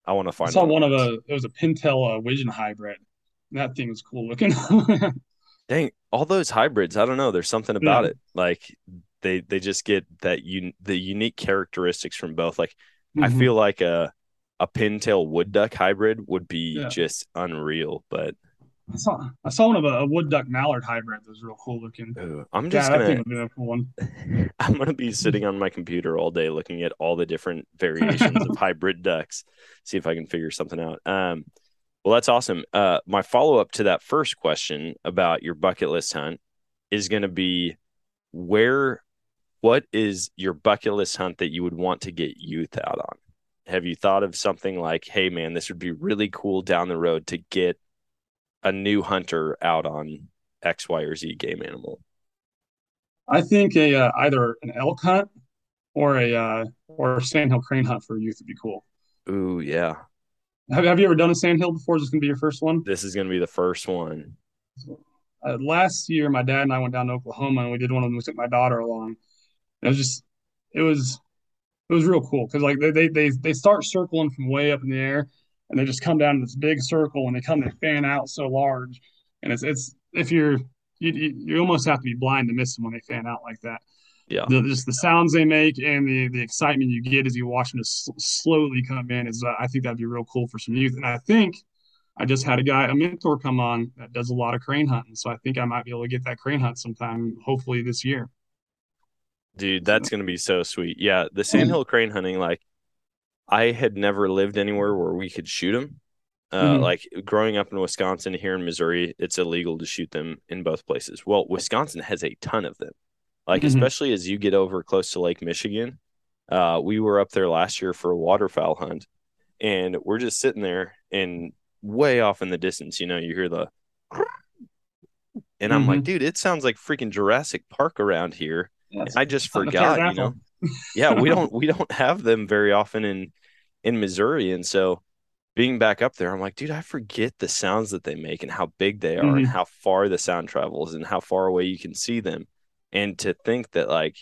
I want to find. I saw one of those. a it was a pintail uh, widgeon hybrid. That thing was cool looking. Dang, all those hybrids. I don't know. There's something about Yeah. it. Like they they just get that un- the unique characteristics from both. Like I Mhm. feel like a a pintail wood duck hybrid would be Yeah. just unreal. But I saw I saw one of a, a wood duck mallard hybrid that was real cool looking. ooh, I'm just thing gonna be a cool one. I'm gonna be sitting on my computer all day looking at all the different variations of hybrid ducks, see if I can figure something out. Um, well, that's awesome. Uh, my follow up to that first question about your bucket list hunt is going to be where, what is your bucket list hunt that you would want to get youth out on? Have you thought of something like, hey, man, this would be really cool down the road to get a new hunter out on X, Y, or Z game animal? I think a uh, either an elk hunt or a uh, or a sandhill crane hunt for youth would be cool. Ooh, yeah. Have, have you ever done a sandhill before? Is this gonna be your first one? This is going to be the first one. Uh, last year, my dad and I went down to Oklahoma and we did one of them. We took my daughter along. It was just, it was, it was real cool because like they, they they start circling from way up in the air and they just come down to this big circle and they come they fan out so large and it's it's if you're you, you, you almost have to be blind to miss them when they fan out like that. Yeah. The, just the sounds they make and the the excitement you get as you watch them just slowly come in is uh, I think that'd be real cool for some youth. And I think I just had a guy, a mentor, come on that does a lot of crane hunting, so I think I might be able to get that crane hunt sometime, hopefully this year. Dude, that's going to be so sweet. Yeah, the sandhill crane hunting, like, I had never lived anywhere where we could shoot them. Uh, Mhm. Like growing up in Wisconsin, here in Missouri, it's illegal to shoot them in both places. Well, Wisconsin has a ton of them. Like, Mhm. especially as you get over close to Lake Michigan. Uh, we were up there last year for a waterfowl hunt, and we're just sitting there, and way off in the distance, you know, you hear the, and I'm like, dude, it sounds like freaking Jurassic Park around here. And I just forgot, you know. Yeah, we don't we don't have them very often in in Missouri, and so being back up there, I'm like, dude, I forget the sounds that they make and how big they are and Mhm. how far the sound travels and how far away you can see them. And to think that like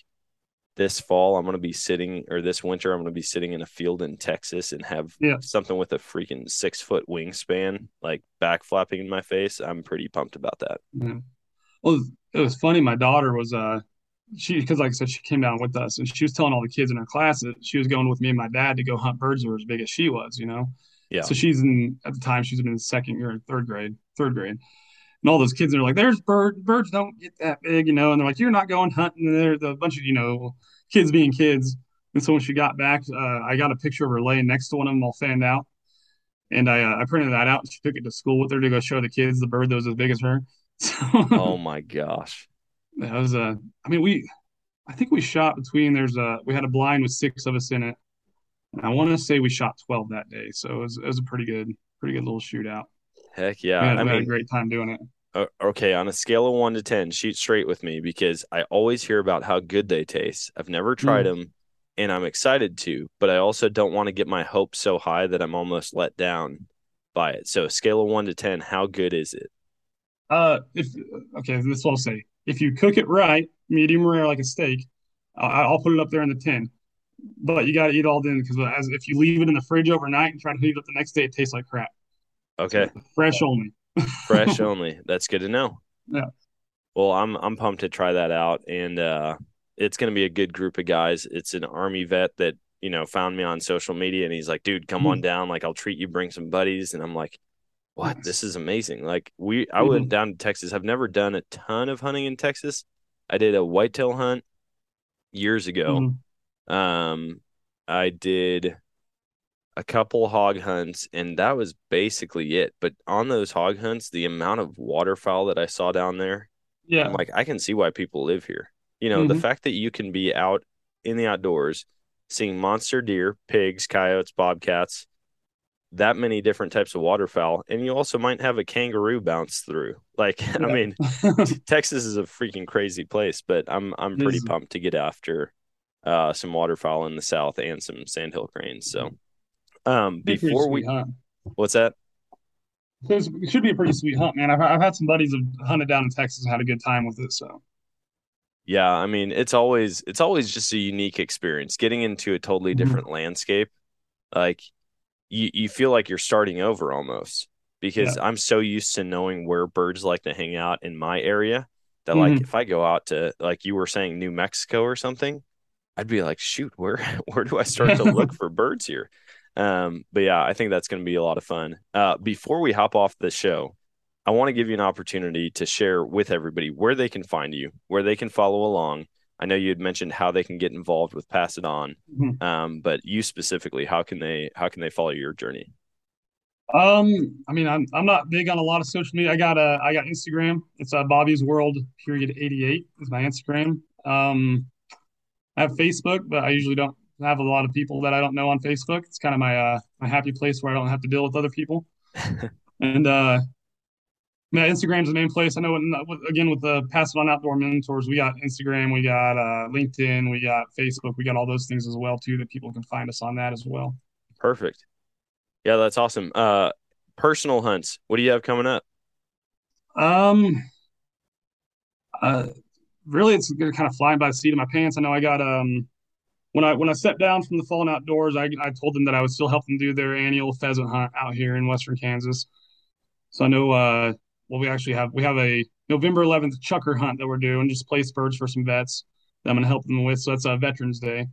this fall I'm gonna be sitting or this winter I'm gonna be sitting in a field in Texas and have Yeah. something with a freaking six foot wingspan like back flapping in my face. I'm pretty pumped about that. Yeah. Well, it was funny. My daughter was uh she because like I said, she came down with us and she was telling all the kids in her class that she was going with me and my dad to go hunt birds that were as big as she was, you know. Yeah. So she's in at the time she's in second or third grade, third grade. And all those kids are like, there's bird birds don't get that big, you know, and they're like, You're not going hunting. And there's a bunch of, you know, kids being kids. And so when she got back, uh, I got a picture of her laying next to one of them all fanned out. And I uh, I printed that out and she took it to school with her to go show the kids the bird that was as big as her. So Oh my gosh. That was a. I mean, we. I think we shot between. There's a. We had a blind with six of us in it, and I want to say we shot twelve that day. So it was, it was a pretty good, pretty good little shootout. Heck yeah. we had, I we had a great time doing it. Uh, okay, on a scale of one to 10, shoot straight with me because I always hear about how good they taste. I've never tried them and I'm excited to, but I also don't want to get my hopes so high that I'm almost let down by it. So, scale of one to 10, how good is it? Uh, if okay, this I'll say. If you cook it right, medium rare like a steak, I'll, I'll put it up there in the tin. But you got to eat all then because as if you leave it in the fridge overnight and try to heat it up the next day, it tastes like crap. Okay, Fresh only. fresh only. That's good to know. Yeah. Well, I'm I'm pumped to try that out and uh it's going to be a good group of guys. It's an army vet that, you know, found me on social media and he's like, "Dude, come Mhm. on down, like I'll treat you, bring some buddies." And I'm like, "What? This is amazing." Like we I Mhm. went down to Texas. I've never done a ton of hunting in Texas. I did a whitetail hunt years ago. Mhm. Um, I did a couple hog hunts, and that was basically it. But on those hog hunts, the amount of waterfowl that I saw down there, Yeah. I'm like, I can see why people live here. You know, the Mhm. fact that you can be out in the outdoors, seeing monster deer, pigs, coyotes, bobcats, that many different types of waterfowl, and you also might have a kangaroo bounce through. Like, I mean, Texas is a freaking crazy place, but I'm I'm pretty is. pumped to get after uh, some waterfowl in the south and some sandhill cranes. So, um, before we, hunt. what's that? It should be a pretty sweet hunt, man. I've, I've had some buddies have hunted down in Texas and had a good time with it. So Yeah, I mean, it's always it's always just a unique experience getting into a totally Mhm. different landscape. Like you you feel like you're starting over almost because I'm so used to knowing where birds like to hang out in my area that like Mhm. if I go out to like you were saying New Mexico or something, I'd be like, shoot, where where do I start to look for birds here? Um, but yeah, I think that's going to be a lot of fun. Uh, before we hop off the show, I want to give you an opportunity to share with everybody where they can find you, where they can follow along. I know you had mentioned how they can get involved with Pass It On, Mhm. um, but you specifically, how can they how can they follow your journey? Um, I mean, I'm I'm not big on a lot of social media. I got uh, I got Instagram. It's uh, Bobby's World period 88 is my Instagram. Um, I have Facebook, but I usually don't have a lot of people that I don't know on Facebook. It's kind of my uh my happy place where I don't have to deal with other people. and uh, yeah, Instagram's the main place. I know. Again, with the Pass It On Outdoor Mentors, we got Instagram, we got uh, LinkedIn, we got Facebook, we got all those things as well too that people can find us on that as well. Perfect. Yeah, that's awesome. Uh, personal hunts. What do you have coming up? Um, uh, really, it's kind of flying by the seat of my pants. I know I got um, when I when I stepped down from the Fallen Outdoors, I I told them that I would still help them do their annual pheasant hunt out here in Western Kansas. So I know uh, well, we actually have we have a November 11th chukar hunt that we're doing, just place birds for some vets that I'm gonna help them with. So that's uh, Veterans Day.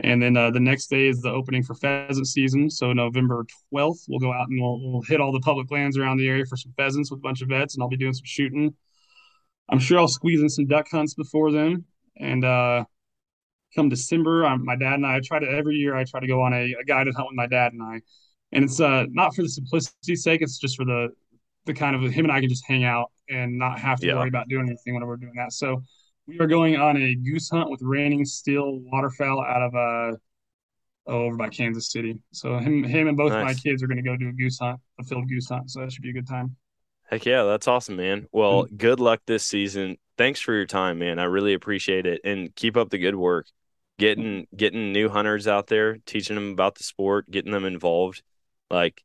And then uh, the next day is the opening for pheasant season. So November 12th, we'll go out and we'll, we'll hit all the public lands around the area for some pheasants with a bunch of vets, and I'll be doing some shooting. I'm sure I'll squeeze in some duck hunts before then. And uh, come December, i my dad and I, I try to every year I try to go on a, a guided hunt with my dad and I. And it's uh, not for the simplicity's sake, it's just for the the kind of him and I can just hang out and not have to Yeah. worry about doing anything whenever we're doing that. So we are going on a goose hunt with raining steel waterfowl out of uh oh, over by Kansas City. So him him and both of my kids are going to go do a goose hunt, a field goose hunt. So that should be a good time. Heck yeah, that's awesome, man. Well, good luck this season. Thanks for your time, man. I really appreciate it, and keep up the good work. Getting getting new hunters out there, teaching them about the sport, getting them involved. Like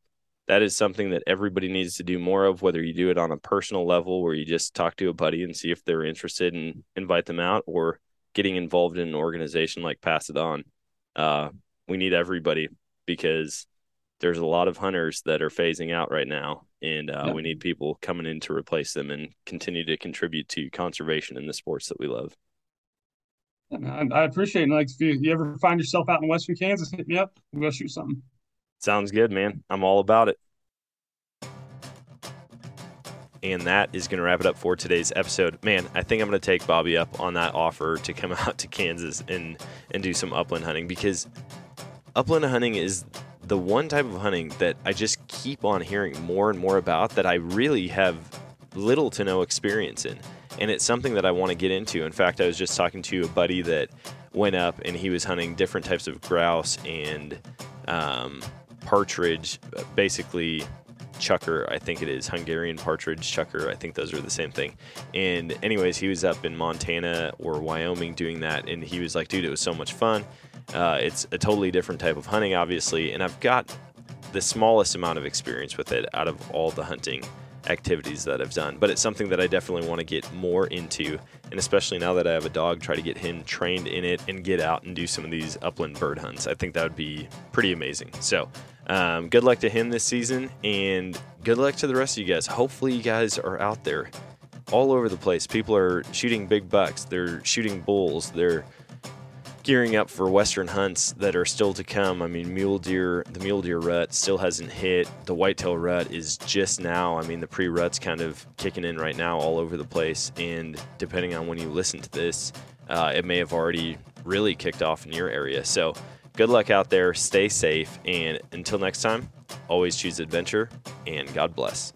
that is something that everybody needs to do more of. Whether you do it on a personal level, where you just talk to a buddy and see if they're interested and invite them out, or getting involved in an organization like Pass It On. Uh, we need everybody because there's a lot of hunters that are phasing out right now, and uh, Yeah. we need people coming in to replace them and continue to contribute to conservation in the sports that we love. I, I appreciate it. Like if you, you ever find yourself out in Western Kansas, hit me up. We'll go shoot something. Sounds good, man. I'm all about it. And that is going to wrap it up for today's episode. Man, I think I'm going to take Bobby up on that offer to come out to Kansas and and do some upland hunting because upland hunting is the one type of hunting that I just keep on hearing more and more about that I really have little to no experience in. And it's something that I want to get into. In fact, I was just talking to a buddy that went up and he was hunting different types of grouse and um, partridge, basically chukar, I think it is Hungarian partridge chukar. I think those are the same thing. And anyways, he was up in Montana or Wyoming doing that, and he was like, "Dude, it was so much fun." Uh, it's a totally different type of hunting, obviously, and I've got the smallest amount of experience with it out of all the hunting activities that I've done. But it's something that I definitely want to get more into, and especially now that I have a dog, try to get him trained in it and get out and do some of these upland bird hunts. I think that would be pretty amazing. So, um, good luck to him this season, and good luck to the rest of you guys. Hopefully, you guys are out there all over the place. People are shooting big bucks, they're shooting bulls, they're gearing up for western hunts that are still to come. I mean, mule deer, the mule deer rut still hasn't hit. The whitetail rut is just now. I mean, the pre rut's kind of kicking in right now all over the place. And depending on when you listen to this, uh, it may have already really kicked off in your area. So good luck out there. Stay safe. And until next time, always choose adventure and God bless.